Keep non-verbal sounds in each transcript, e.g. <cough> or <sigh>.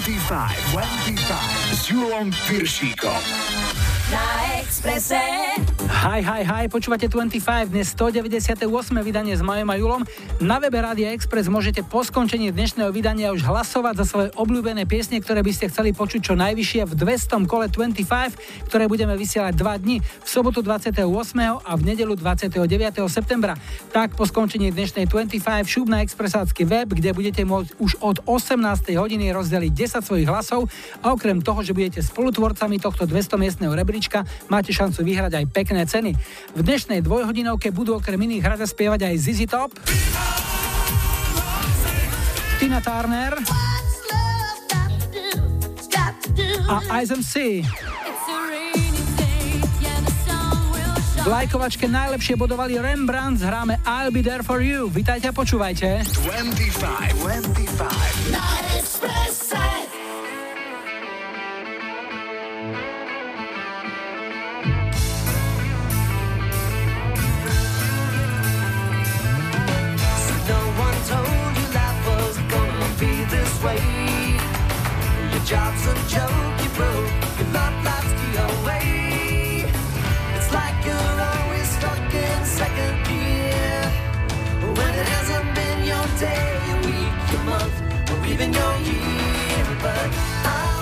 25, 25 s Julom. Na Expresse. Hi, hi, hi, počúvate 25, dnes 198. vydanie s Majom a Julom. Na webe Rádia Express môžete po skončení dnešného vydania už hlasovať za svoje obľúbené piesne, ktoré by ste chceli počuť čo najvyššie v 200. kole 25, ktoré budeme vysielať 2 dni, v sobotu 28. a v nedelu 29. septembra. Tak po skončení dnešnej 25 šup na expresácky web, kde budete môcť už od 18. hodiny rozdeliť 10 svojich hlasov a okrem toho, že budete spolutvorcami tohto 200 miestneho rebríčka, máte šancu vyhrať aj pekné ceny. V dnešnej dvojhodinovke budú okrem iných a spievať aj ZZ Top, Tina Turner a ISMC. V lajkovačke najlepšie bodovali Rembrandt, hráme I'll be there for you. Vítajte a počúvajte. 25, 25. Way. Your job's a joke, you broke. Your love life's the away. It's like you're always stuck in second gear. When it hasn't been your day, your week, your month, or even your year. But I'll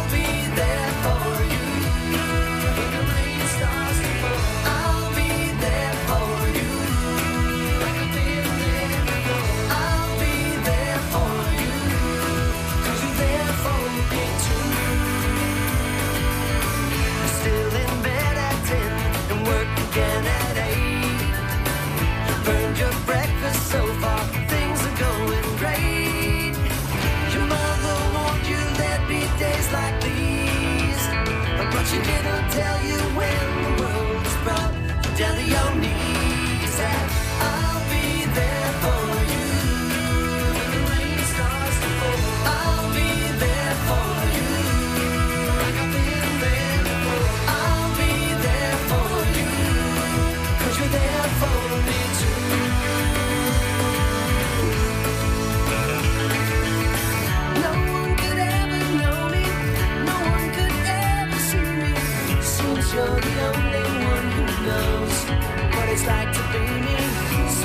again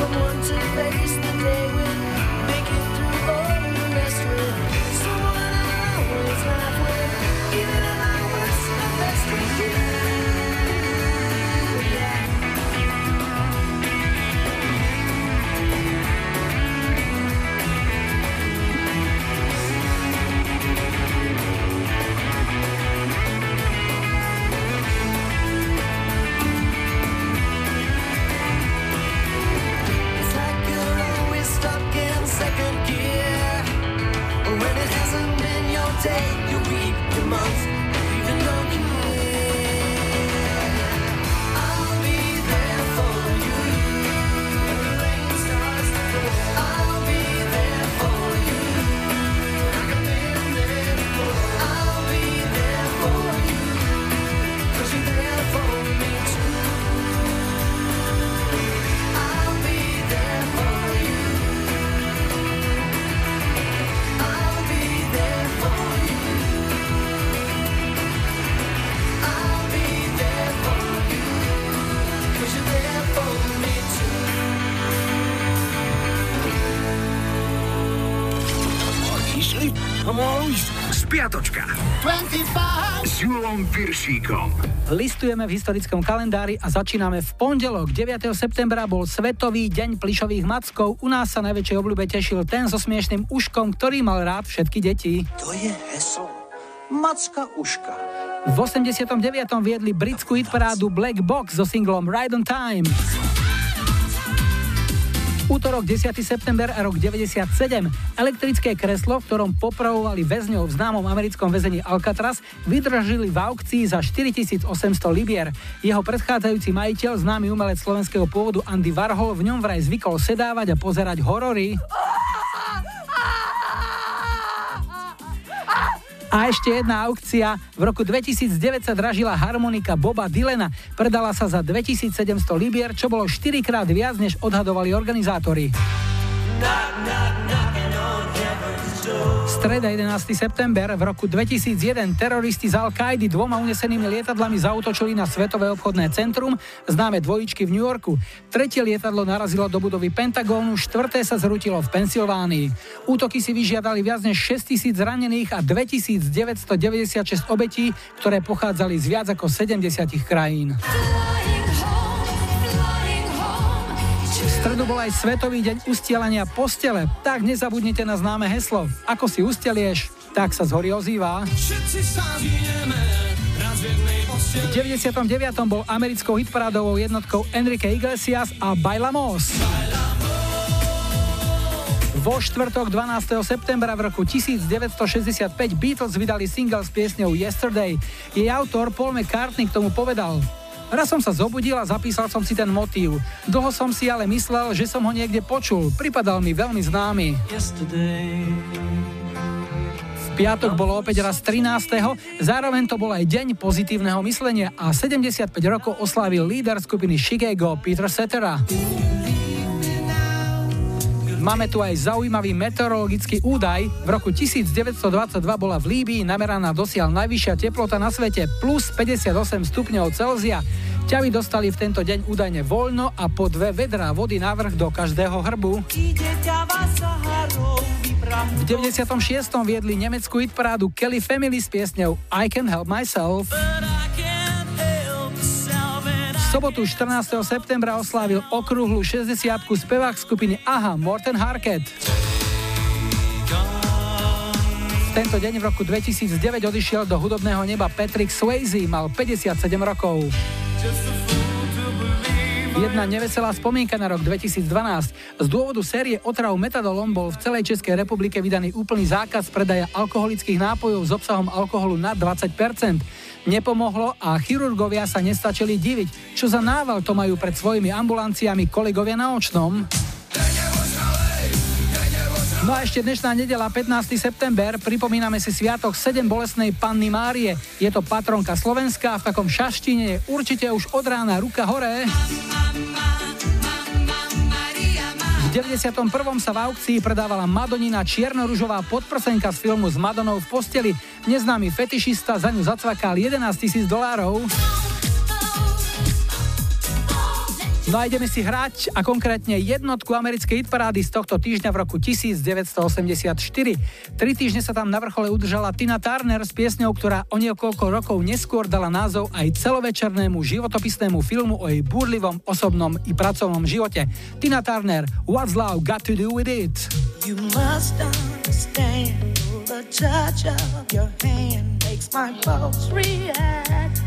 Someone to face Piršíkom. Listujeme v historickom kalendári a začíname v pondelok. 9. septembra bol Svetový deň plišových mackov. U nás sa najväčšej obľúbe tešil ten so smiešným uškom, ktorý mal rád všetky deti. To je heslo. Macka uška. V 89. viedli britskú hitparádu Black Box so singlom Ride on Time. Útorok 10. september rok 97. Elektrické kreslo, v ktorom popravovali väzňov v známom americkom väzení Alcatraz, vydržili v aukcii za 4800 libier. Jeho predchádzajúci majiteľ, známy umelec slovenského pôvodu Andy Warhol, v ňom vraj zvykol sedávať a pozerať horory. A ešte jedna aukcia. V roku 2009 sa dražila harmonika Boba Dylana. Predala sa za 2700 libier, čo bolo 4 krát viac, než odhadovali organizátori. Streda 11. september v roku 2001 teroristi z Al-Kaidy dvoma unesenými lietadlami zautočili na Svetové obchodné centrum, známe dvojičky v New Yorku. Tretie lietadlo narazilo do budovy Pentagónu, štvrté sa zrutilo v Pensylvánii. Útoky si vyžiadali viac než 6 tisíc zranených a 2996 obetí, ktoré pochádzali z viac ako 70 krajín. Stredu bol aj Svetový deň ustielania postele. Tak nezabudnite na známe heslo. Ako si ustelieš, tak sa z hory ozýva. V 99. bol americkou hitparádovou jednotkou Enrique Iglesias a Bailamos. Vo štvrtok 12. septembra v roku 1965 Beatles vydali single s piesňou Yesterday. Jej autor Paul McCartney k tomu povedal Raz som sa zobudil a zapísal som si ten motív. Dlho som si ale myslel, že som ho niekde počul. Pripadal mi veľmi známy. V piatok bolo opäť raz 13. Zároveň to bol aj deň pozitívneho myslenia a 75 rokov oslávil líder skupiny Chicago Peter Cetera. Máme tu aj zaujímavý meteorologický údaj. V roku 1922 bola v Líbii nameraná dosiaľ najvyššia teplota na svete plus 58 stupňov Celzia. Ťavy dostali v tento deň údajne voľno a po dve vedrá vody navrh do každého hrbu. V 96. viedli nemeckú hitparádu Kelly Family s piesňou I Can Help Myself sobotu 14. septembra oslávil okrúhlu 60 spevák skupiny AHA Morten Harket. Tento deň v roku 2009 odišiel do hudobného neba Patrick Swayze, mal 57 rokov. Jedna neveselá spomienka na rok 2012. Z dôvodu série otrav metadolom bol v celej Českej republike vydaný úplný zákaz predaja alkoholických nápojov s obsahom alkoholu na 20% Nepomohlo a chirurgovia sa nestačili diviť, čo za nával to majú pred svojimi ambulanciami kolegovia na očnom. No a ešte dnešná nedela, 15. september, pripomíname si sviatok 7 bolesnej Panny Márie. Je to patronka Slovenska v takom šaštine je určite už od rána ruka hore. 91. sa v aukcii predávala Madonina čiernoružová podprsenka z filmu s Madonou v posteli. Neznámy fetišista za ňu zacvakal 11 tisíc dolárov. No a ideme si hrať a konkrétne jednotku americkej hitparády z tohto týždňa v roku 1984. Tri týždne sa tam na vrchole udržala Tina Turner s piesňou, ktorá o niekoľko rokov neskôr dala názov aj celovečernému životopisnému filmu o jej búrlivom osobnom i pracovnom živote. Tina Turner, What's Love Got to Do With It? You must understand the touch of your hand makes my pulse react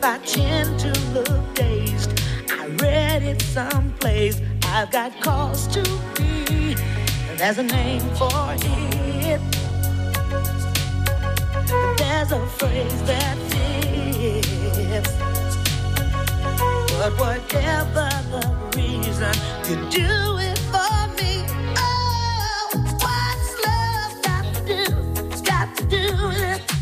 if I tend to look dazed. I read it someplace. I've got cause to be. There's a name for it. There's a phrase that fits. But whatever the reason, you do it for me. Oh, what's love got to do? It's got to do with it.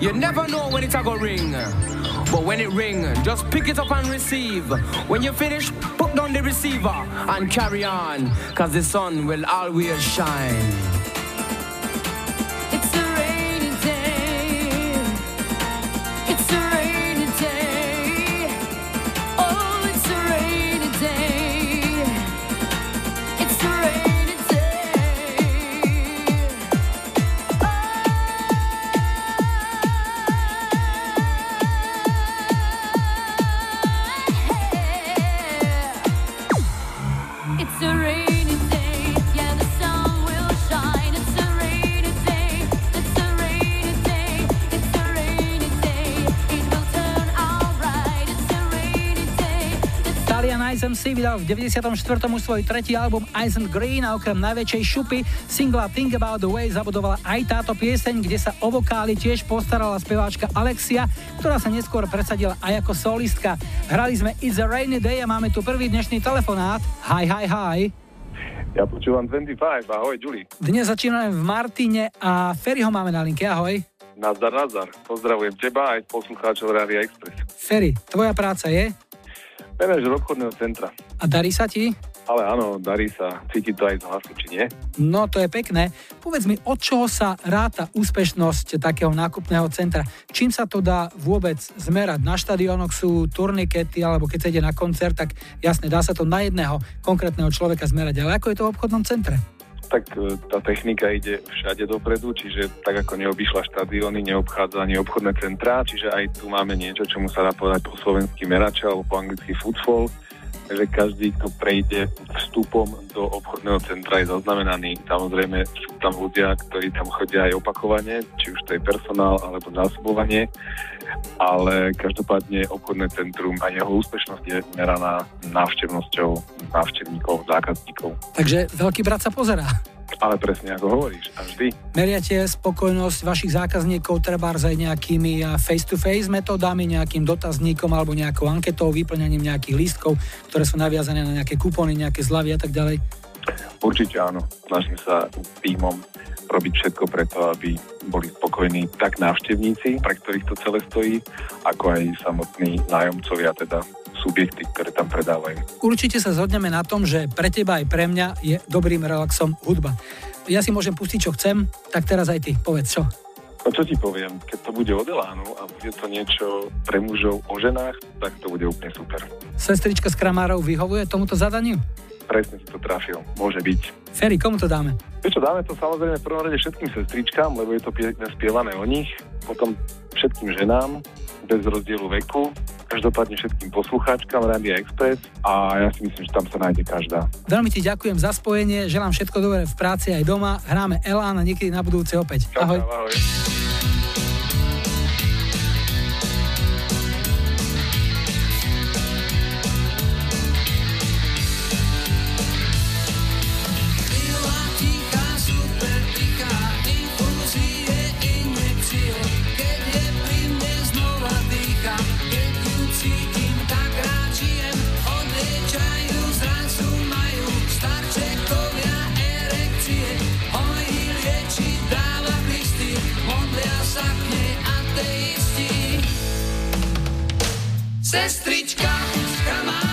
You never know when it's a go ring. But when it ring, just pick it up and receive. When you finish, put down the receiver and carry on. Cause the sun will always shine. Vydal v 94. už svoj tretí album Ice and Green a okrem najväčšej šupy singla Think About the Way zabudovala aj táto pieseň, kde sa o vokály tiež postarala speváčka Alexia, ktorá sa neskôr presadila aj ako solistka. Hrali sme It's a Rainy Day a máme tu prvý dnešný telefonát. Hi, hi, hi. Ja počúvam 25, ahoj Julie. Dnes začíname v Martine a Ferryho máme na linke, ahoj. Nazdar, nazdar. Pozdravujem teba aj poslucháčov Rádia Express. Ferry, tvoja práca je? Manažer obchodného centra. A darí sa ti? Ale áno, darí sa. Cíti to aj z hlasu, či nie? No to je pekné. Povedz mi, od čoho sa ráta úspešnosť takého nákupného centra? Čím sa to dá vôbec zmerať? Na štadiónoch sú turnikety, alebo keď sa ide na koncert, tak jasne, dá sa to na jedného konkrétneho človeka zmerať. Ale ako je to v obchodnom centre? Tak e, tá technika ide všade dopredu, čiže tak ako neobyšla štadióny, neobchádza ani obchodné centrá, čiže aj tu máme niečo, čomu sa dá povedať po slovensky merača alebo po anglicky footfall. Že každý, kto prejde vstupom do obchodného centra je zaznamenaný. Samozrejme sú tam ľudia, ktorí tam chodia aj opakovane, či už to je personál alebo zásobovanie, ale každopádne obchodné centrum a jeho úspešnosť je meraná návštevnosťou návštevníkov, zákazníkov. Takže veľký brat sa pozerá. Ale presne ako hovoríš, a vždy. Meriate spokojnosť vašich zákazníkov treba aj nejakými face-to-face metódami, nejakým dotazníkom alebo nejakou anketou, vyplňaním nejakých lístkov, ktoré sú naviazané na nejaké kupóny, nejaké zľavy a tak ďalej. Určite áno. Snažím sa týmom robiť všetko preto, aby boli spokojní tak návštevníci, pre ktorých to celé stojí, ako aj samotní nájomcovia, teda subjekty, ktoré tam predávajú. Určite sa zhodneme na tom, že pre teba aj pre mňa je dobrým relaxom hudba. Ja si môžem pustiť, čo chcem, tak teraz aj ty, povedz čo. No čo ti poviem, keď to bude od Elánu a bude to niečo pre mužov o ženách, tak to bude úplne super. Sestrička z Kramárov vyhovuje tomuto zadaniu? Presne si to trafil, môže byť. Ferry, komu to dáme? Vieš čo, dáme to samozrejme v prvom rade všetkým sestričkám, lebo je to pekne spievané o nich, potom všetkým ženám, bez rozdielu veku, každopádne všetkým poslucháčkam Radia Express a ja si myslím, že tam sa nájde každá. Veľmi ti ďakujem za spojenie, želám všetko dobré v práci aj doma, hráme Elán a niekedy na budúce opäť. Ahoj. čau, ahoj. Sestrička s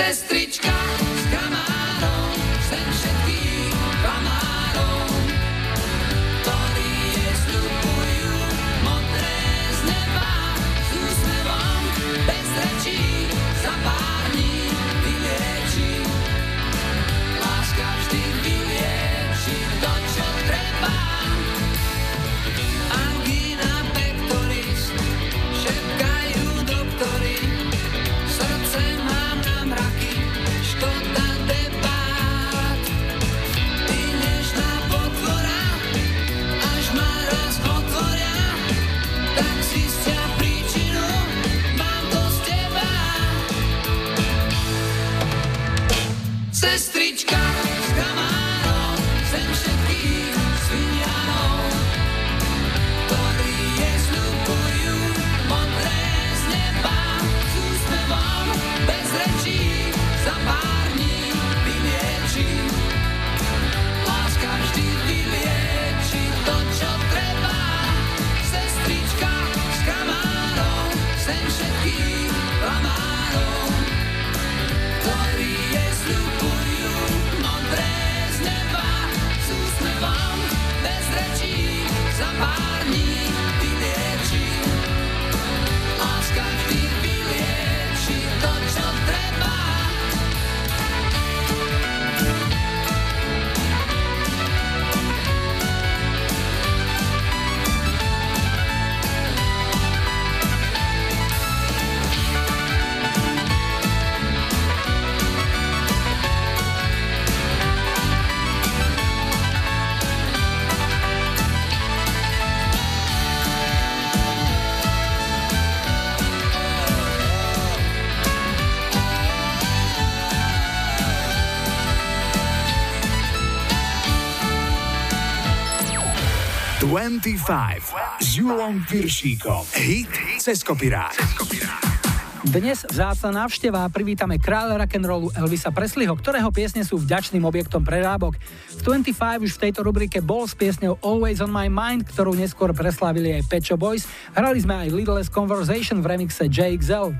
Sestrička 25 s Julom Piršíkom. Hit cez kopirát. Dnes vzácna návšteva privítame kráľa rock'n'rollu Elvisa Presleyho, ktorého piesne sú vďačným objektom prerábok. V 25 už v tejto rubrike bol s piesňou Always on my mind, ktorú neskôr preslávili aj Pecho Boys. Hrali sme aj Little Less Conversation v remixe JXL.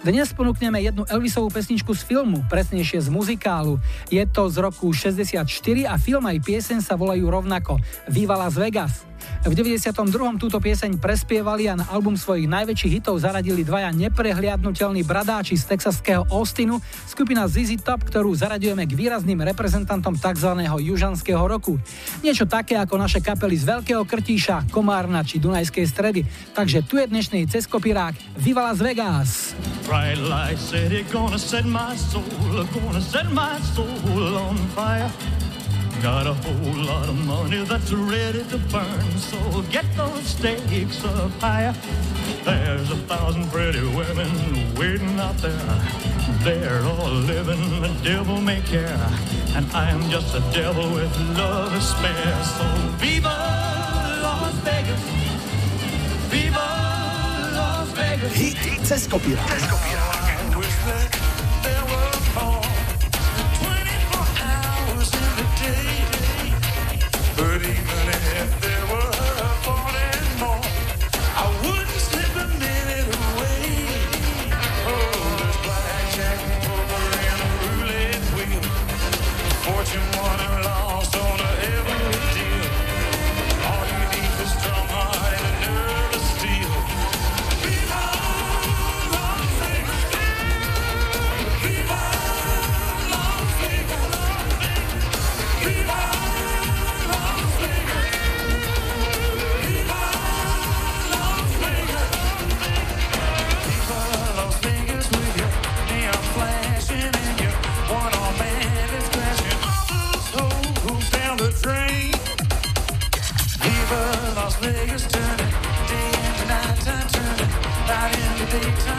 Dnes ponúkneme jednu Elvisovú pesničku z filmu, presnejšie z muzikálu. Je to z roku 64 a film aj pieseň sa volajú rovnako Viva Las Vegas. V 92. túto pieseň prespievali a na album svojich najväčších hitov zaradili dvaja neprehliadnutelní bradáči z texaského Austinu, skupina ZZ Top, ktorú zaraďujeme k výrazným reprezentantom tzv. južanského roku. Niečo také ako naše kapely z Veľkého Krtíša, Komárna či Dunajskej stredy. Takže tu je dnešný ceskopirák Viva Las Vegas. Bright light city gonna set my soul, gonna set my soul on fire. Got a whole lot of money that's ready to burn, so get those stakes up higher. There's a thousand pretty women waiting out there. They're all living the devil may care, and I am just a devil with love to spare. So viva Las Vegas, viva Las Vegas. Hit cez kopirát. I But night into daytime. If you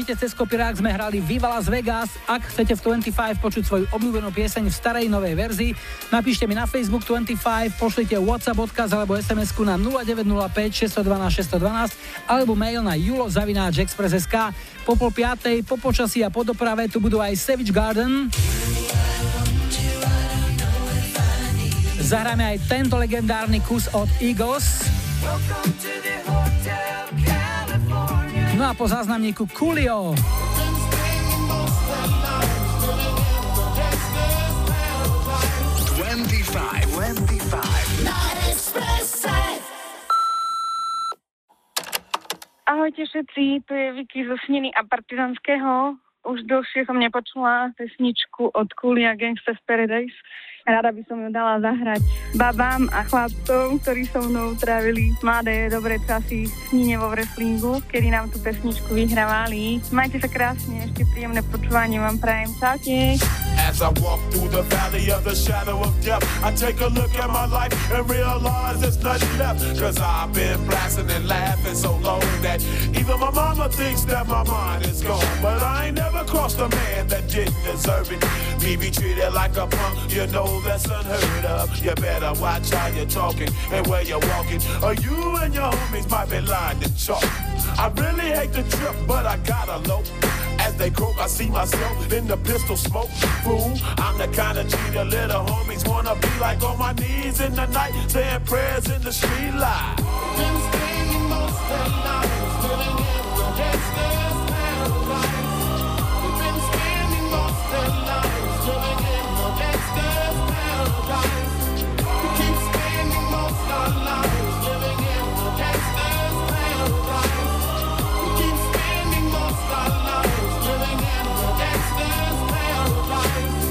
Hite cez kopirák sme hrali Viva Las Vegas. Ak chcete v 25 počuť svoju obľúbenú pieseň v starej novej verzii, napíšte mi na Facebook 25, pošlite WhatsApp odkaz alebo sms na 0905 612 612 alebo mail na julo.express.sk. Po pol piatej, po počasí a po doprave tu budú aj Savage Garden. Zahráme aj tento legendárny kus od Eagles. No a po záznamníku Coolio. 25, 25. Na Expresse. Ahojte všetci, tu je Vicky zo Sniny a Partizanského. Už dlhšie som nepočula pesničku od Kulia Gangsters Paradise. Rada by som ju dala zahrať babám a chlapcom, ktorí so mnou trávili mladé, dobré časy v Snine vo wrestlingu, kedy nám tú pesničku vyhrávali. Majte sa krásne, ešte príjemné počúvanie vám prajem. Čaute. As I walk through the valley of the shadow of death, I take a look at my life and realize there's nothing left. Cause I've been blasting and laughing so long that even my mama thinks that my mind is gone. But I ain't never crossed a man that didn't deserve it. Me be treated like a punk, you know that's unheard of. You better watch how you're talking and where you're walking, or you and your homies might be lined to chalk. I really hate the trip, but I gotta low. As they croak, I see myself in the pistol smoke. Fool, I'm the kind of cheater little homies wanna be like on my knees in the night, saying prayers in the street light. Been most in the gangster's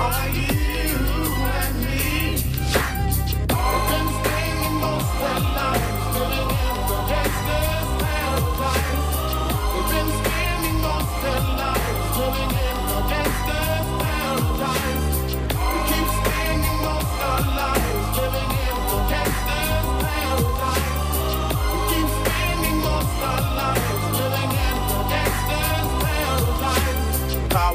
are you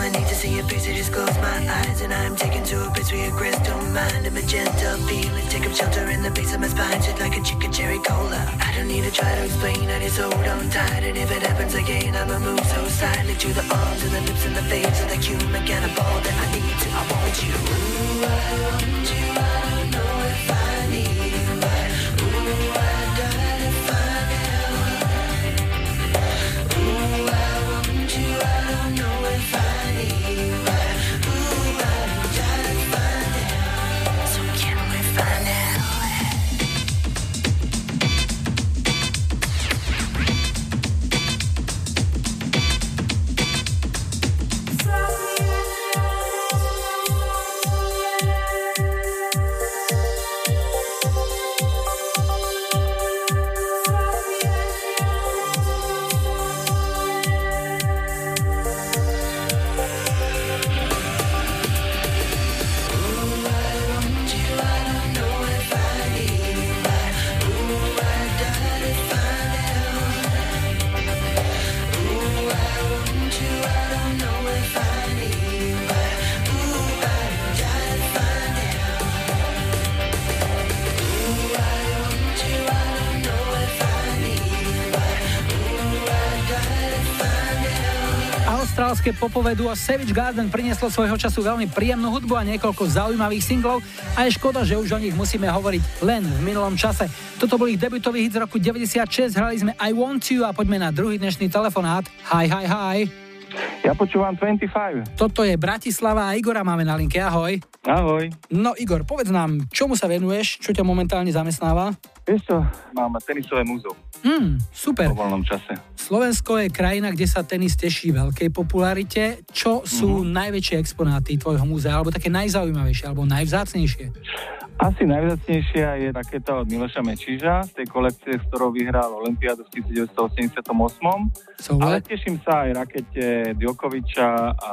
I need to see a picture, just close my eyes And I'm taken to a place where your crystal mind. A magenta feeling, take up shelter in the base of my spine Shit like a chicken cherry cola. I don't need to try to explain, I just hold on tight And if it happens again, I'ma move so silently To the arms and the lips and the face of the human cannibal That I need to, I want you. Ooh, I want you. Austrálske popové duo Savage Garden prinieslo svojho času veľmi príjemnú hudbu a niekoľko zaujímavých singlov a je škoda, že už o nich musíme hovoriť len v minulom čase. Toto bol ich debutový hit z roku 96, hrali sme I Want You a poďme na druhý dnešný telefonát. Hi, hi, hi. Ja počúvam 25. Toto je Bratislava a Igora máme na linke. Ahoj. Ahoj. No Igor, povedz nám, čomu sa venuješ, čo ťa momentálne zamestnáva? Vieš čo, mám tenisové múzeum Hmm, super. vo voľnom čase. Slovensko je krajina, kde sa tenis teší veľkej popularite. Čo sú mm-hmm. najväčšie exponáty tvojho múzea, alebo také najzaujímavejšie, alebo najvzácnejšie? Asi najvzácnejšia je raketa od Miloša Mečiža z tej kolekcie, s ktorou vyhral Olympiádu v 1988. So Ale teším sa aj rakete Djokoviča a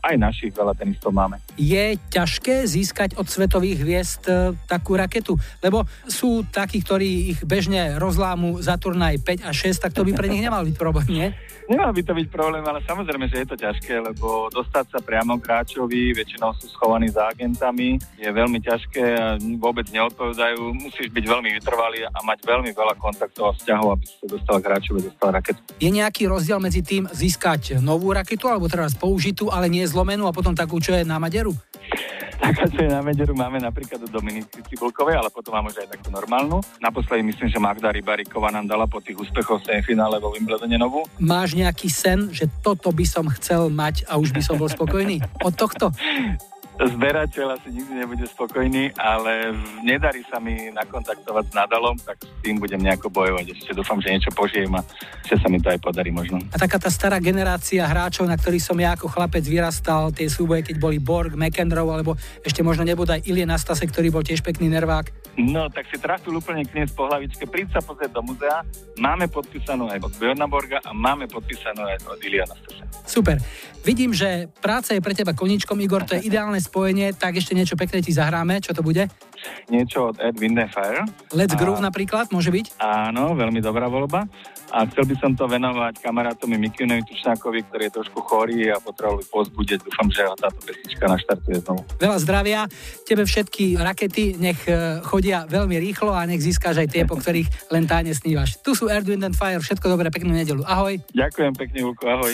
aj našich veľa tenistov máme. Je ťažké získať od svetových hviezd e, takú raketu? Lebo sú takí, ktorí ich bežne rozlámu za turnaj 5 a 6, tak to by pre nich <laughs> nemal byť problém, nie? Nemal by to byť problém, ale samozrejme, že je to ťažké, lebo dostať sa priamo k hráčovi, väčšinou sú schovaní za agentami, je veľmi ťažké a vôbec neodpovedajú. Musíš byť veľmi vytrvalý a mať veľmi veľa kontaktov a vzťahov, aby si sa dostal k hráčovi, dostal raketu. Je nejaký rozdiel medzi tým získať novú raketu, alebo teraz použitú, ale nie zlomenú a potom takú, čo je na maderu? Taká, čo je na Mederu, máme napríklad od Dominiky Cibulkovej, ale potom máme už aj takú normálnu. Naposledy myslím, že Magda Rybaríková nám dala po tých úspechoch v semifinále vo Wimbledone novú. Máš nejaký sen, že toto by som chcel mať a už by som bol spokojný? Od tohto? <laughs> Zberateľ asi nikdy nebude spokojný, ale nedarí sa mi nakontaktovať s Nadalom, tak s tým budem nejako bojovať. Ešte dúfam, že niečo požijem a že sa mi to aj podarí možno. A taká tá stará generácia hráčov, na ktorých som ja ako chlapec vyrastal, tie súboje, keď boli Borg, McEnroe, alebo ešte možno nebudú aj Ilie Nastase, ktorý bol tiež pekný nervák. No, tak si trafil úplne kniez po hlavičke. Príď sa pozrieť do muzea. Máme podpísanú aj od Bjorna Borga a máme podpísanú aj od Ilia Nastase. Super. Vidím, že práca je pre teba koníčkom, Igor, to je <laughs> ideálne spojenie, tak ešte niečo pekné ti zahráme. Čo to bude? Niečo od Ed Wind and Fire. Let's A- Groove napríklad, môže byť? Áno, veľmi dobrá voľba. A chcel by som to venovať kamarátovi Mikinovi Tučnákovi, ktorý je trošku chorý a potreboval pozbudiť. Dúfam, že ho táto pesnička naštartuje znovu. Veľa zdravia, tebe všetky rakety nech e, chodia veľmi rýchlo a nech získaš aj tie, po ktorých len táne snívaš. Tu sú Air, Wind and Fire, všetko dobré, peknú nedelu. Ahoj. Ďakujem pekne, Vulko, ahoj.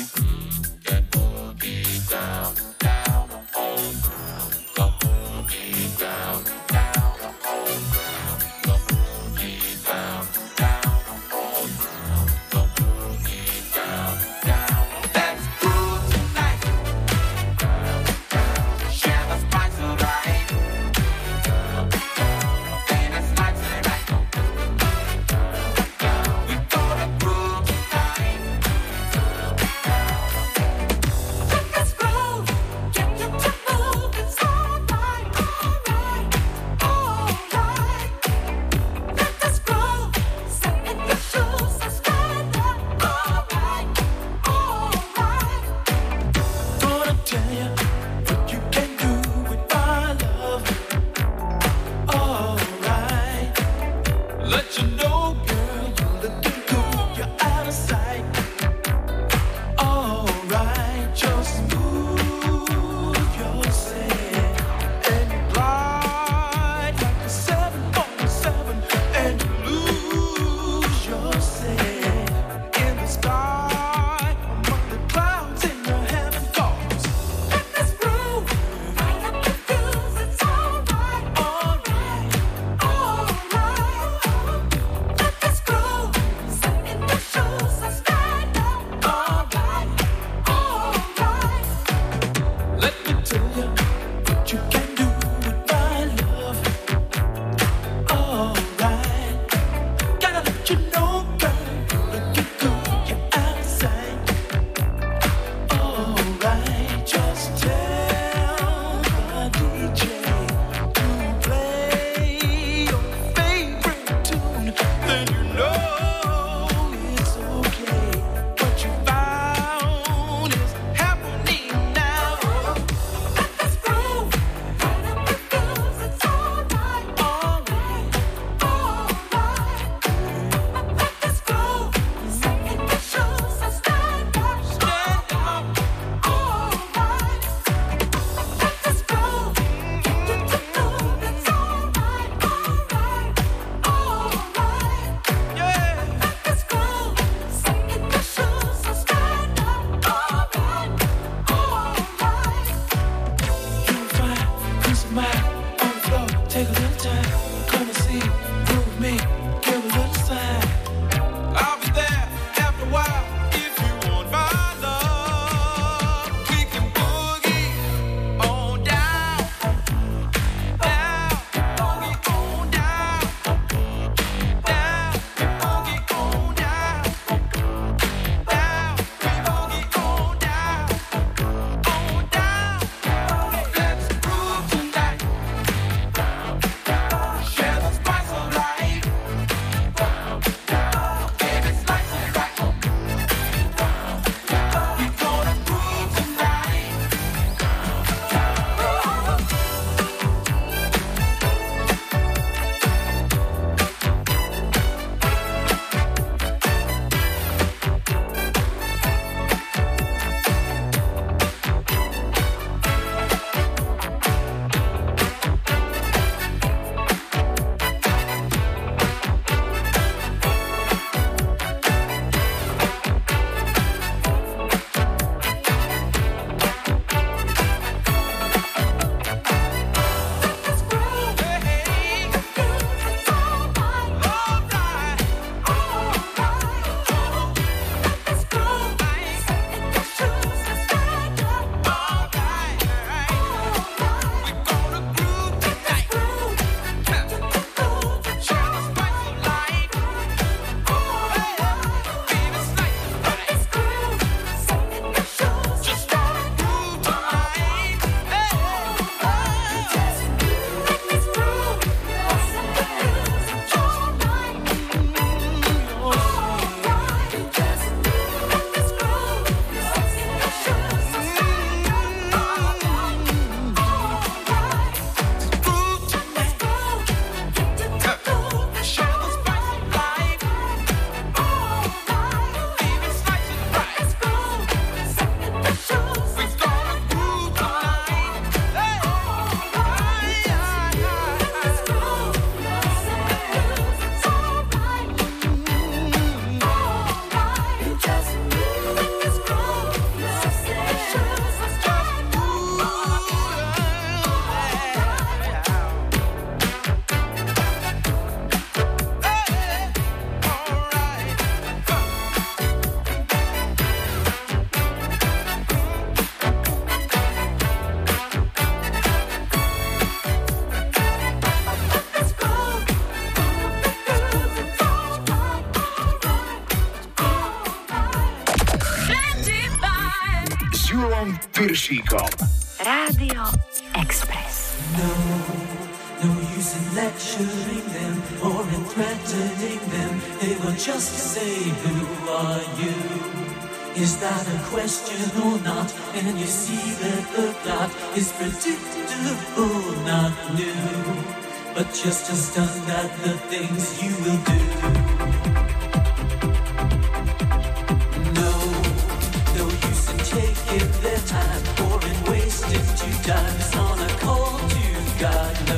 Cicom. Radio Express. No, no use in lecturing them or in threatening them. They will just say, Who are you? Is that a question or not? And you see that the plot is predictable, not new. But just as stunned at the things you will do. you dance on a cold, you've got no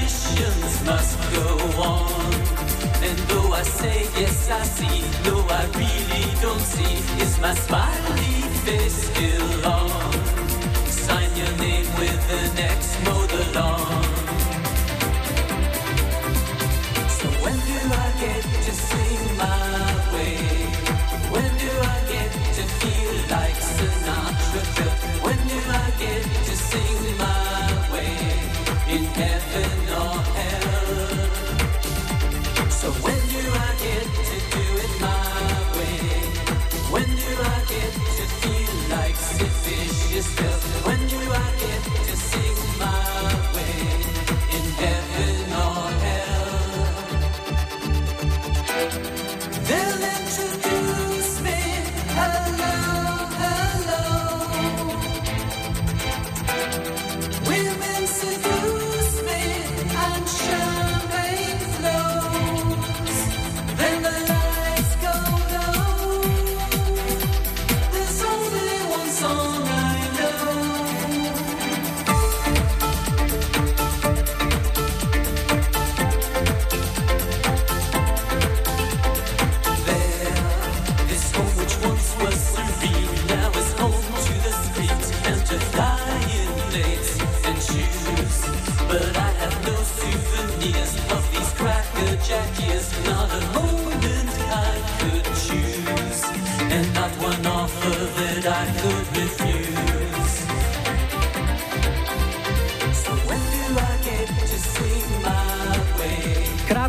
say yes, I see, no, I really don't see. Is my smiley face still on? Sign your name with the next the lawn. So when do I get to sing my way? When do I get to feel like Sinatra? When do I get to sing my way in heaven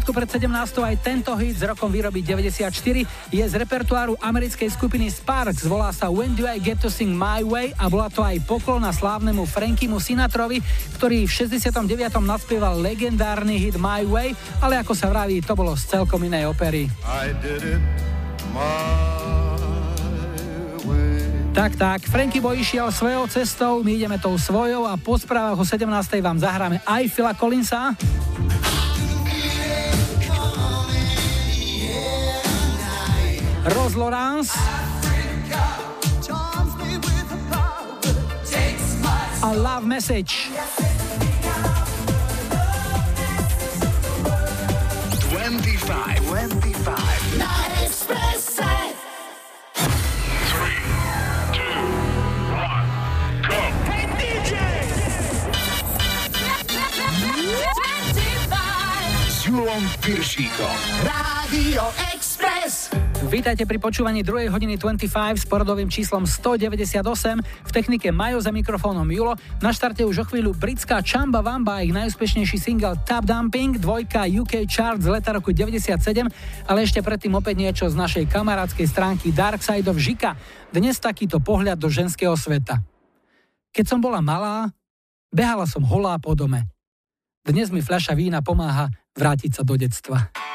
Krátko pred 17. aj tento hit s rokom výroby 94 je z repertoáru americkej skupiny Sparks. Volá sa When Do I Get To Sing My Way a bola to aj poklona slávnemu Frankimu Sinatrovi, ktorý v 69. naspieval legendárny hit My Way, ale ako sa vraví, to bolo z celkom inej opery. I did it my Tak, tak, Franky Boy išiel svojou cestou, my ideme tou svojou a po správach o 17. vám zahráme aj Phila Collinsa. Rose Lawrence a Love Message. 25, 25. Na Expresse. S Julom Piršíkom. Rádio Express. Vítajte pri počúvaní 2. hodiny 25 s poradovým číslom 198. V technike Majo za mikrofónom Julo. Na štarte už o chvíľu britská Chamba Wamba ich najúspešnejší single Tap Dumping, dvojka UK Chart z leta roku 97, ale ešte predtým opäť niečo z našej kamarádskej stránky Dark Side of Žika. Dnes takýto pohľad do ženského sveta. Keď som bola malá, behala som holá po dome. Dnes mi fľaša vína pomáha vrátiť sa do detstva.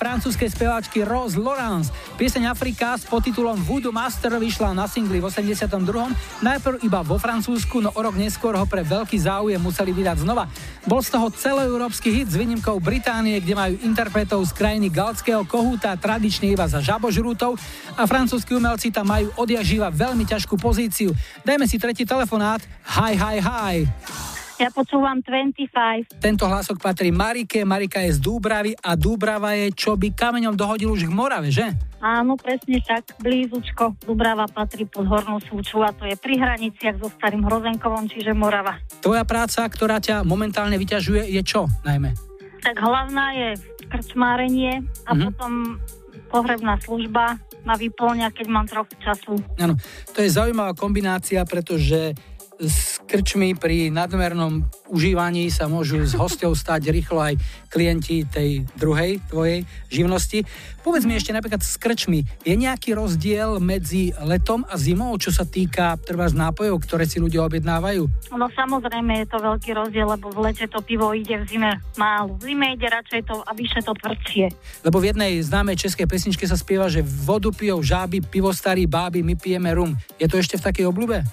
Francúzskej speváčky Rose Laurence. Pieseň Afrika s podtitulom Voodoo Master vyšla na singli v 82. Najprv iba vo Francúzsku, no o rok neskôr ho pre veľký záujem museli vydať znova. Bol z toho celoeurópsky hit s výnimkou Británie, kde majú interpretov z krajiny galského kohúta tradične iba za žabožrútov a francúzski umelci tam majú odjak živa veľmi ťažkú pozíciu. Dajme si tretí telefonát. Hi, hi, hi. Ja počúvam 25. Tento hlasok patrí Marike, Marika je z Dúbravy a Dúbrava je, čo by kameňom dohodil už k Morave, že? Áno, presne tak. Blízučko. Dubrava patrí pod Hornú Súču a to je pri hraniciach so Starým Hrozenkovom, čiže Morava. Tvoja práca, ktorá ťa momentálne vyťažuje, je čo najmä? Tak hlavná je krčmárenie a Mhm. potom pohrebná služba ma vyplňa, keď mám trochu času. Áno, to je zaujímavá kombinácia, pretože s krčmi pri nadmernom užívaní sa môžu s hosťou stať rýchlo aj klienti tej druhej tvojej živnosti. Povedz mi ešte napríklad s krčmi, je nejaký rozdiel medzi letom a zimou, čo sa týka treba z nápojov, ktoré si ľudia objednávajú? No samozrejme je to veľký rozdiel, lebo v lete to pivo ide, v zime málo. V zime ide radšej to a vyššie to tvrdšie. Lebo v jednej známej českej pesničke sa spieva, že vodu pijou žáby, pivo starí báby, my pijeme rum. Je to ešte v takej obľúbe?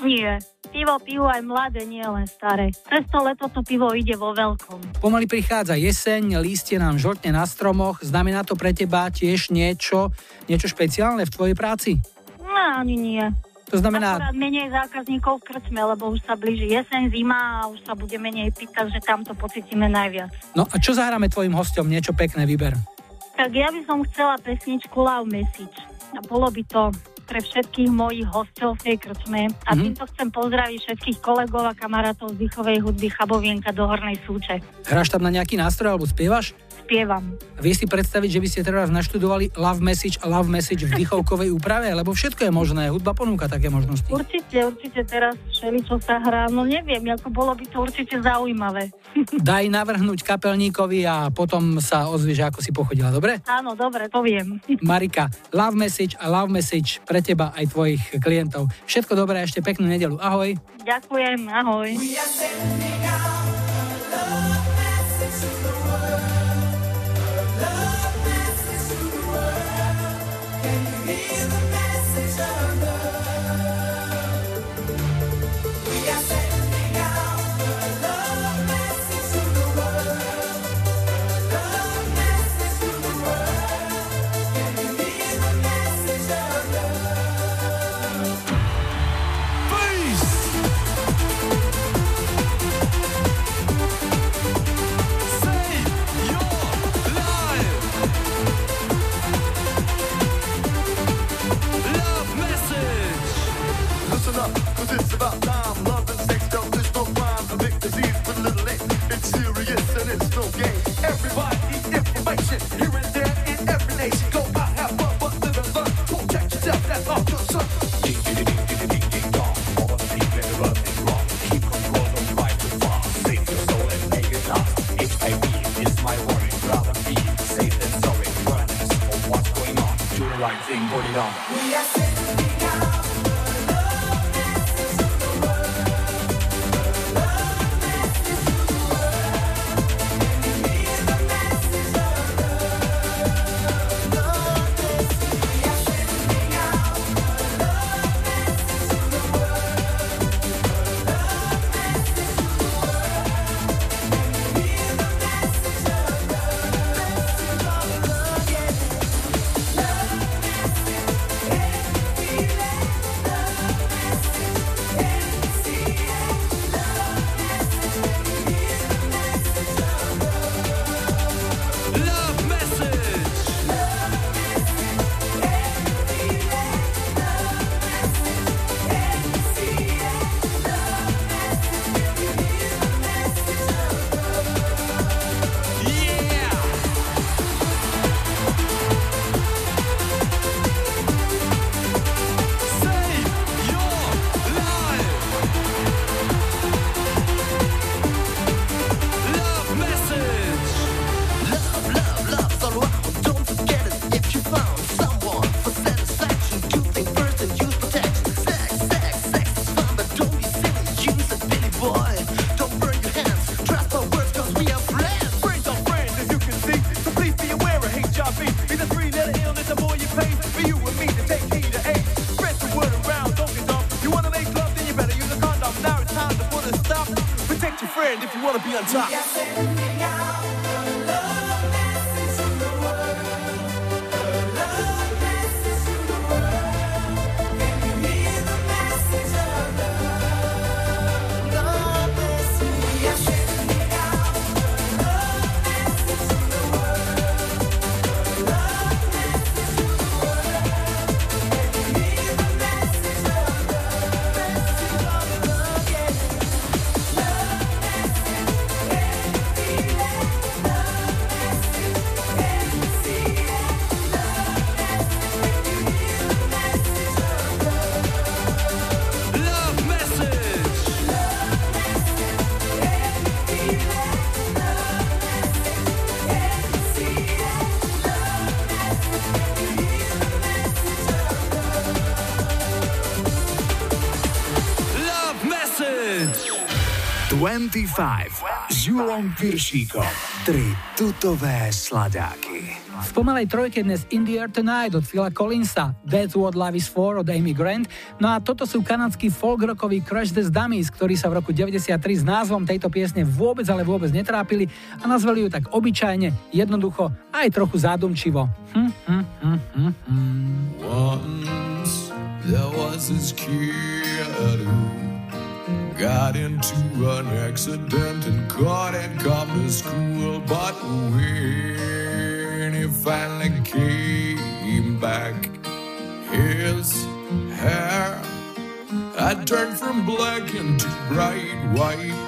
Nie. Pivo pijú aj mladé, nie len staré. Cez to leto to pivo ide vo veľkom. Pomaly prichádza jeseň, lístie nám žltne na stromoch. Znamená to pre teba tiež niečo, niečo špeciálne v tvojej práci? No, ani nie. To znamená, Akurát menej zákazníkov v krčme, lebo už sa blíži jeseň, zima a už sa bude menej piť, takže tam to pocítime najviac. no a čo zahráme tvojim hostom? Niečo pekné vyber. Tak ja by som chcela pesničku Love Message. A bolo by to pre všetkých mojich hostov v tej krčme. A Mhm. týmto chcem pozdraviť všetkých kolegov a kamarátov z dýchovej hudby Chabovienka do Hornej Súče. Hráš tam na nejaký nástroj alebo spievaš? Spievam. Vie si predstaviť, že by ste teraz naštudovali Love Message a Love Message v dýchovkovej úprave? Lebo všetko je možné, hudba ponúka také možnosti. Určite, určite teraz všeličo sa hrá. No neviem, ako bolo by to určite zaujímavé. <laughs> Daj navrhnúť kapelníkovi a potom sa ozvieš, ako si pochodila, dobre? Áno, dobre, poviem. <laughs> Marika, Love Message a Love Message pre teba aj tvojich klientov. Všetko dobré a ešte peknú nedelu. Ahoj. Ďakujem, ahoj. investing $40. 25 s Julom Piršíkom. Tri tutové sladáky. V pomalej trojke dnes In the Air Tonight od Phila Collinsa, That's What Love Is For od Amy Grant, no a toto sú kanadský folk rockový Crash the Dummies, ktorí sa v roku 93 s názvom tejto piesne vôbec, ale vôbec netrápili a nazvali ju tak obyčajne, jednoducho, aj trochu zádumčivo. Hm, got into an accident and caught and come to school. But when he finally came back, his hair had turned from black into bright white.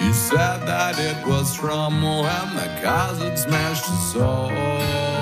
He said that it was from when the cars had smashed his soul.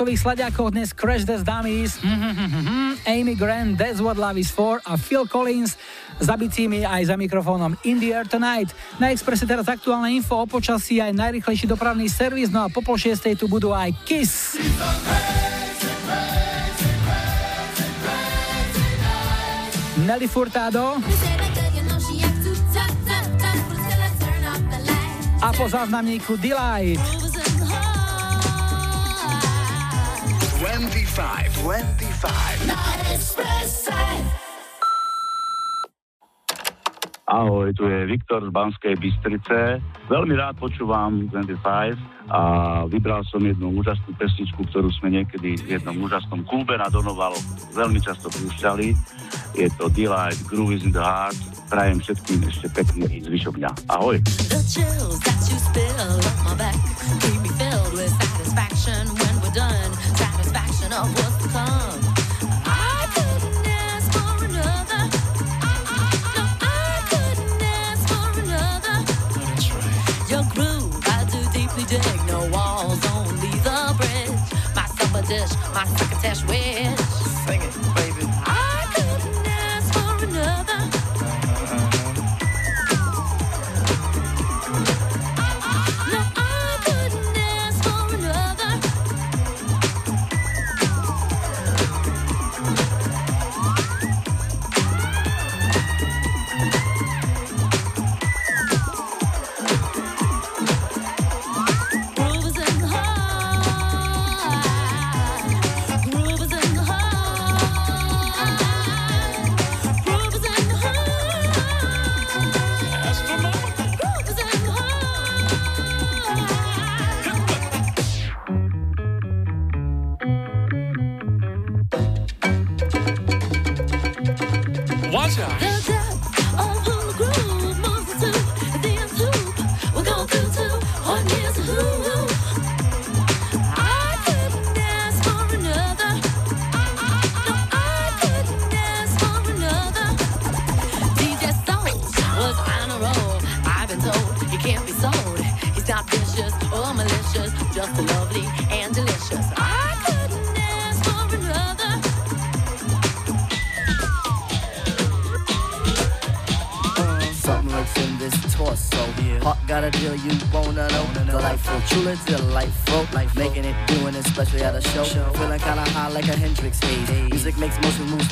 Troch tutových sladiakoch dnes Crash the Dummies, <laughs> Amy Grant, That's What Love Is For a Phil Collins za bicími aj za mikrofónom In the Air Tonight. Na Expresse teraz aktuálne info o počasí aj najrychlejší dopravný servis, no a po pol šiestej tu budú aj KISS. Nelly Furtado a po záznamníku Delight. 25, 25. Ahoj, tu je Viktor z Banskej Bystrice. Veľmi rád počúvam 25 a vybral som jednu úžasnú pesničku, ktorú sme niekedy v jednom úžasnom klube na Donovalo veľmi často púšťali. Je to Delight, Groove is in the Heart. Prajem všetkým ešte pekný zvyšok dňa. Ahoj. The chills that you dish, my succotash wish.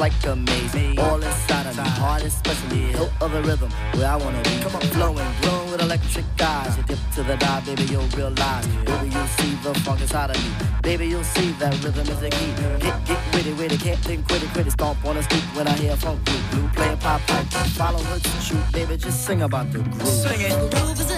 Like a maze. All inside of me, heart especially. Hilt of the rhythm, where I wanna be. Come on, flowing, glowing with electric eyes. You dip to the dive, baby, you'll realize. Baby, you'll see the funk inside of me. Baby, you'll see that rhythm is the key. Get, get witty, witty, can't think, quit it, quit it. Stomp on the street when I hear funk blue. Blue playing pop pipe. Follow her to shoot, baby, just sing about the groove. Sing it. The Groove is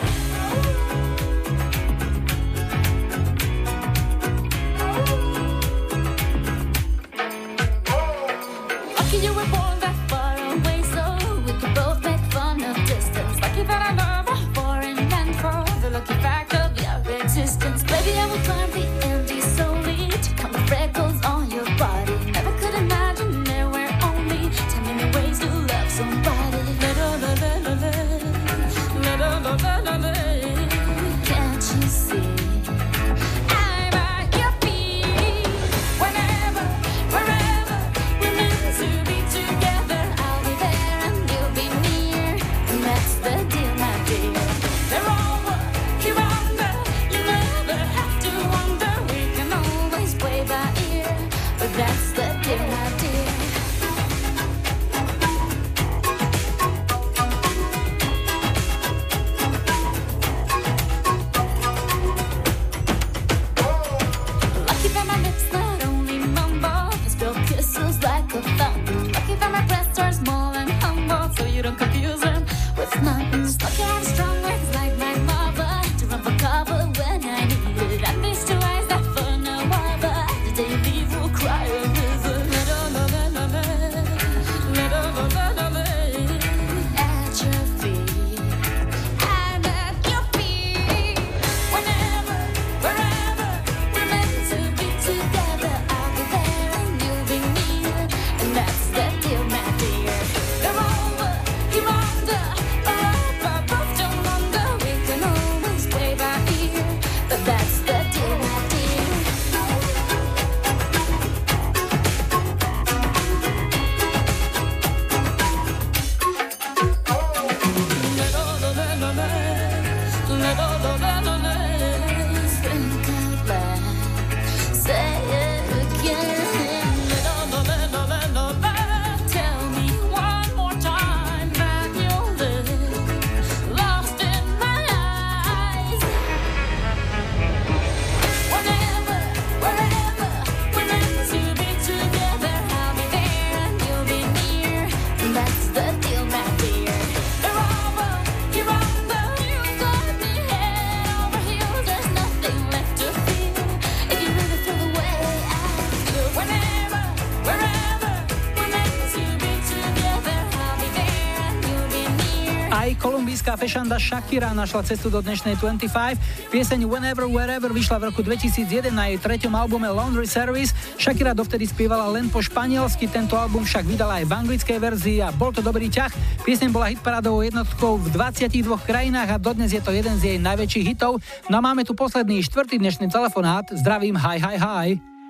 Fešanda Shakira našla cestu do dnešnej 25. Pieseň Whenever, Wherever vyšla v roku 2001 na jej treťom albume Laundry Service. Shakira dovtedy spievala len po španielsky, tento album však vydala aj v anglickej verzii a bol to dobrý ťah. Pieseň bola hitparádovou jednotkou v 22 krajinách a dodnes je to jeden z jej najväčších hitov. No a máme tu posledný štvrtý dnešný telefonát. Zdravím, hi, hi, hi.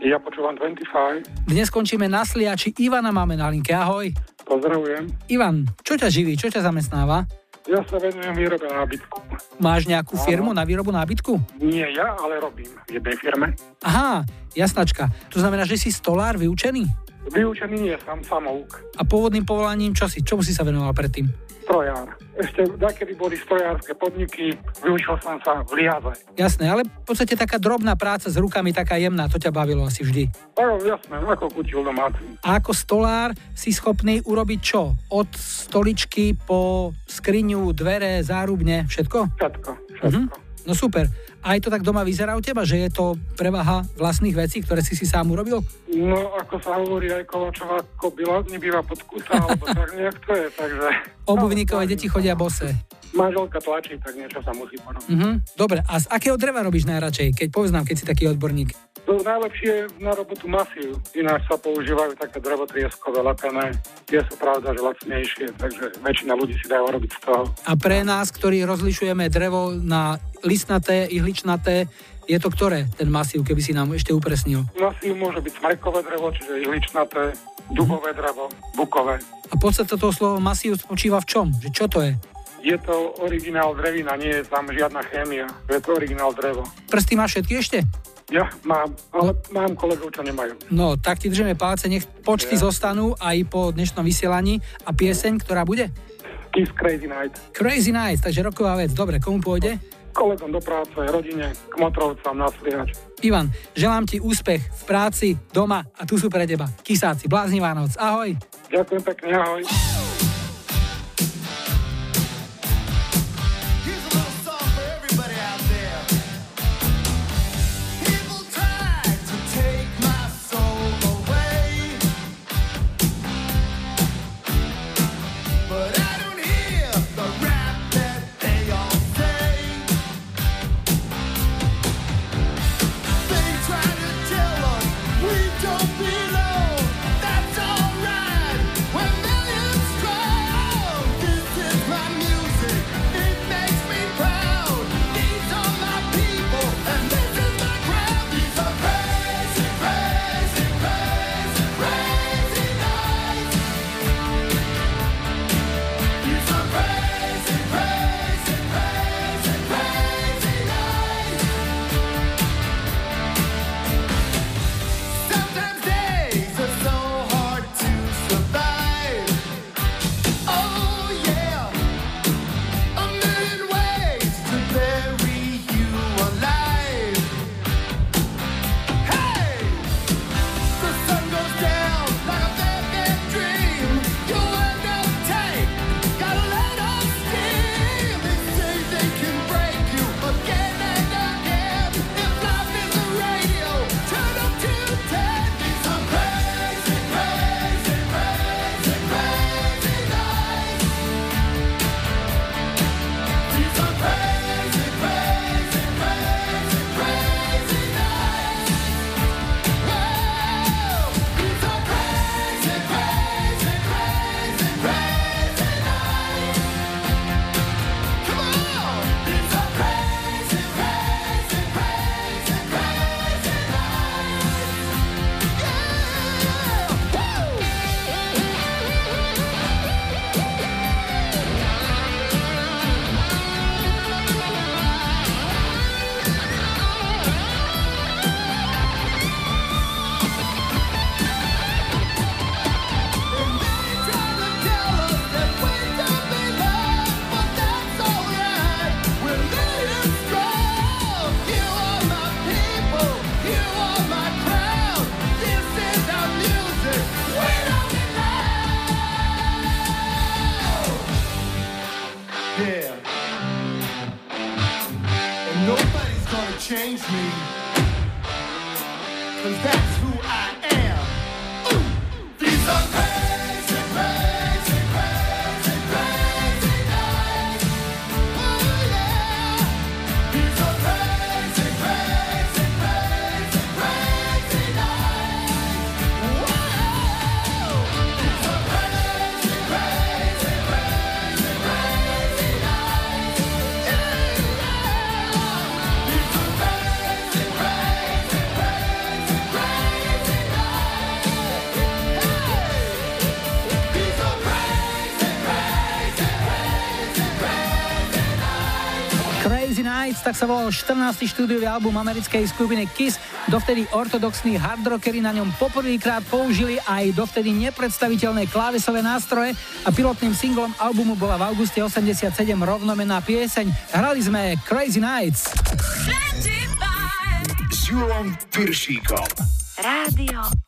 Ja počúvam 25. Dnes skončíme na Sliači. Ivana máme na linke. Ahoj. Pozdravujem. Ivan, čo ťa živí, čo ťa zamestnáva? Ja sa venujem výrobe nábytku. Máš nejakú firmu na výrobu nábytku? Nie ja, ale robím v jednej firme. Aha, jasnačka. To znamená, že si stolár vyučený? Vyučený nie som samouk. A pôvodným povolaním čo si? Čomu si sa venoval predtým? Strojár. Ešte dakedy boli strojárske podniky, vyučil som sa v Liaze. Jasné, ale v podstate taká drobná práca s rukami, taká jemná, to ťa bavilo asi vždy. No jasné, ako kutil domáci. A ako stolár si schopný urobiť čo? Od stoličky po skriňu, dvere, zárubne, všetko? Všetko, Mhm. No super. Aj to tak doma vyzerá u teba, že je to prevaha vlastných vecí, ktoré si si sám urobil? No, ako sa hovorí, aj Kovačová kobila nebýva pod kusa, alebo tak nejak to je, takže... Obuvníkové deti chodia bose. Manželka tlačí, tak niečo sa musí porobiť. Mhm. Dobre, a z akého dreva robíš najradšej? Keď poznám, keď si taký odborník. To najlepšie na robotu masív. Ináč sa používajú také drevotrieskové lepené. Tie sú pravda, že lacnejšie, takže väčšina ľudí si dajú robiť z toho. A pre nás, ktorí rozlišujeme drevo na listnaté, ihličnaté, je to ktoré, ten masív, keby si nám ešte upresnil? Masív môže byť smrekové drevo, čiže ihličnaté, dubové drevo, bukové. A podstata toho slova masív spočíva v čom? Že čo to je? Je to originál drevina, nie je tam žiadna chémia. Je to originál drevo. Prsty máš všetky ešte? Ja mám, ale mám kolegov, čo nemajú. No, tak ti držíme palce, nech počty Ja. zostanú aj po dnešnom vysielaní. A pieseň, ktorá bude? Kiss Crazy Night. Crazy Nights, takže roková vec. Dobre, komu pôjde? Kolegom do práce, rodine, k motrovcám na sliač. Ivan, želám ti úspech v práci, doma a tu sú pre teba. Kisáci, bláznivá noc. Ahoj. Ďakujem pekne, ahoj. Tak sa volal 14. štúdiový album americkej skupiny Kiss. Dovtedy ortodoxní hardrockery na ňom poprvýkrát použili aj dovtedy nepredstaviteľné klávesové nástroje a pilotným singlom albumu bola v auguste 87 rovnomená pieseň. Hrali sme Crazy Nights. S. Rádio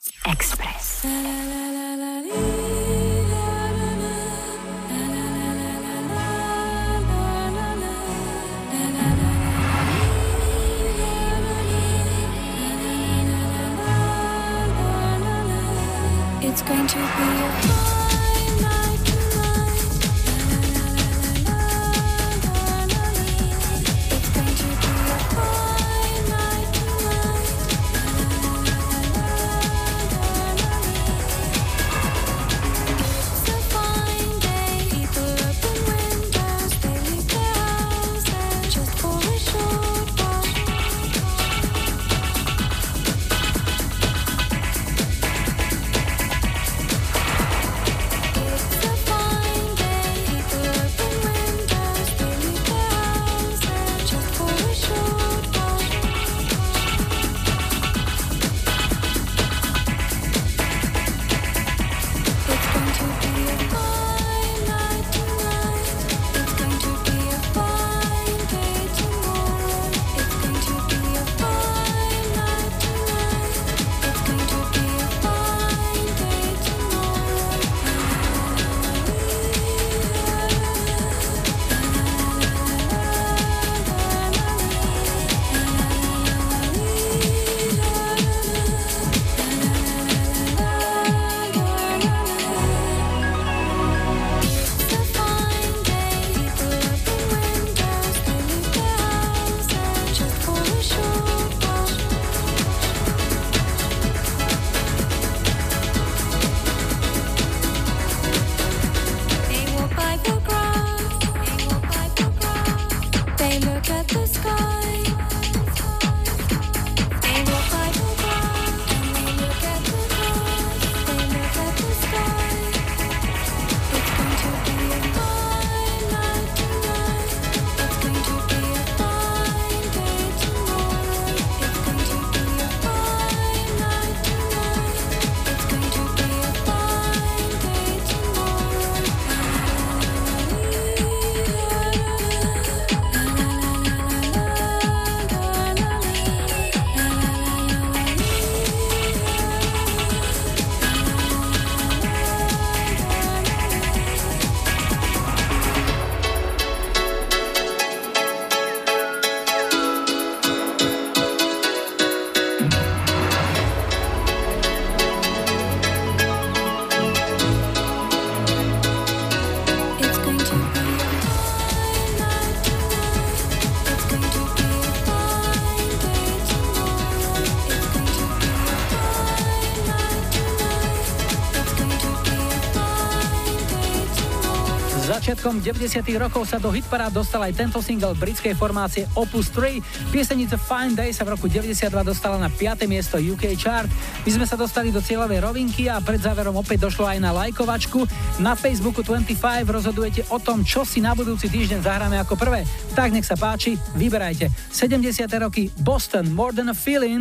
Začiatkom 90. rokov sa do hitparád dostal aj tento single britskej formácie Opus 3. Piesenica Fine Day sa v roku 92 dostala na 5. miesto UK chart. My sme sa dostali do cieľovej rovinky a pred záverom opäť došlo aj na lajkovačku. Na Facebooku 25 rozhodujete o tom, čo si na budúci týždeň zahráme ako prvé. Tak nech sa páči, vyberajte. 70. roky Boston, More Than a Feeling.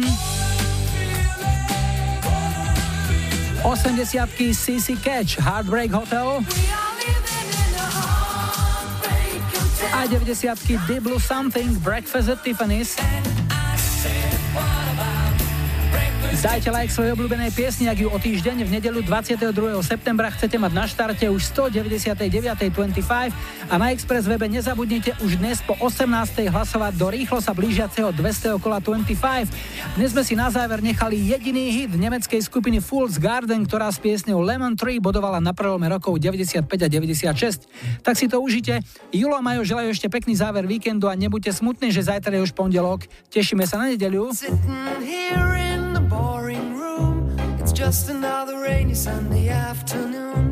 80. CC Catch, Heartbreak Hotel. 90. Deep Blue Something, Breakfast at Tiffany's. Dajte like svojej obľúbenej piesni, ak ju o týždeň v nedelu 22. septembra chcete mať na štarte už 199.25 a na Express webe nezabudnite už dnes po 18. hlasovať do rýchlo sa blížiaceho 200. kola 25. Dnes sme si na záver nechali jediný hit nemeckej skupiny Fool's Garden, ktorá s piesňou Lemon Tree bodovala na prelome rokov 95 a 96. Tak si to užite. Julo a Majo želajú ešte pekný záver víkendu a nebuďte smutní, že zajtra je už pondelok. Tešíme sa na nedeľu. Just another rainy Sunday afternoon.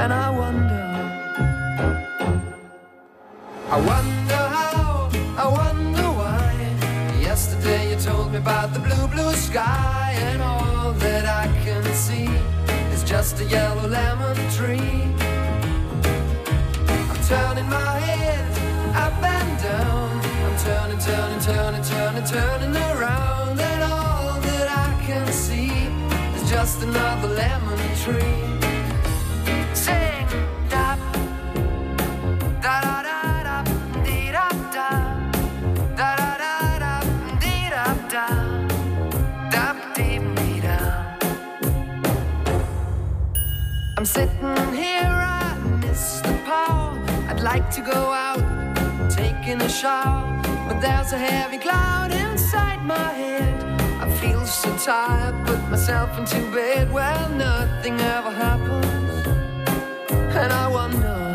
And I wonder, I wonder how, I wonder why. Yesterday you told me about the blue, blue sky, and all that I can see is just a yellow lemon tree. I'm turning my head up and down. I'm turning, turning, turning, turning, turning around, and all that I can see is just another lemon tree. I'm sitting here, I miss the power. I'd like to go out, taking a shower, but there's a heavy cloud inside my head. I feel so tired, put myself into bed. Well, nothing ever happens, and I wonder.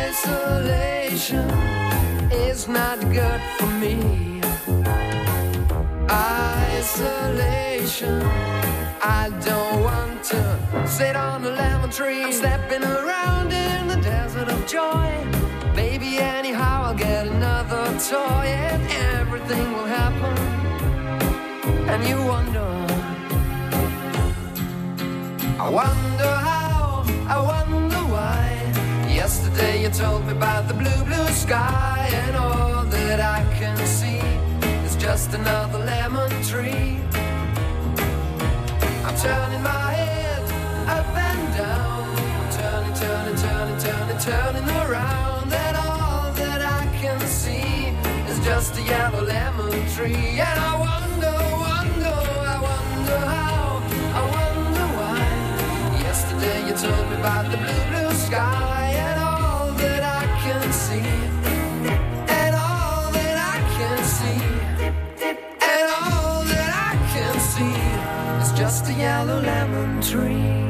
Isolation is not good for me. Isolation. I don't want to sit on a lemon tree. I'm stepping around in the desert of joy. Baby, anyhow, I'll get another toy and everything will happen. And you wonder, I wonder how, I wonder why. Yesterday you told me about the blue, blue sky, and all that I can see is just another lemon tree. I'm turning my head up and down. I'm turning, turning, turning, turning, turning around. And all that I can see is just a yellow lemon tree. And I wonder, about the blue, blue sky. And all that I can see. And all that I can see. And all that I can see is just a yellow lemon tree.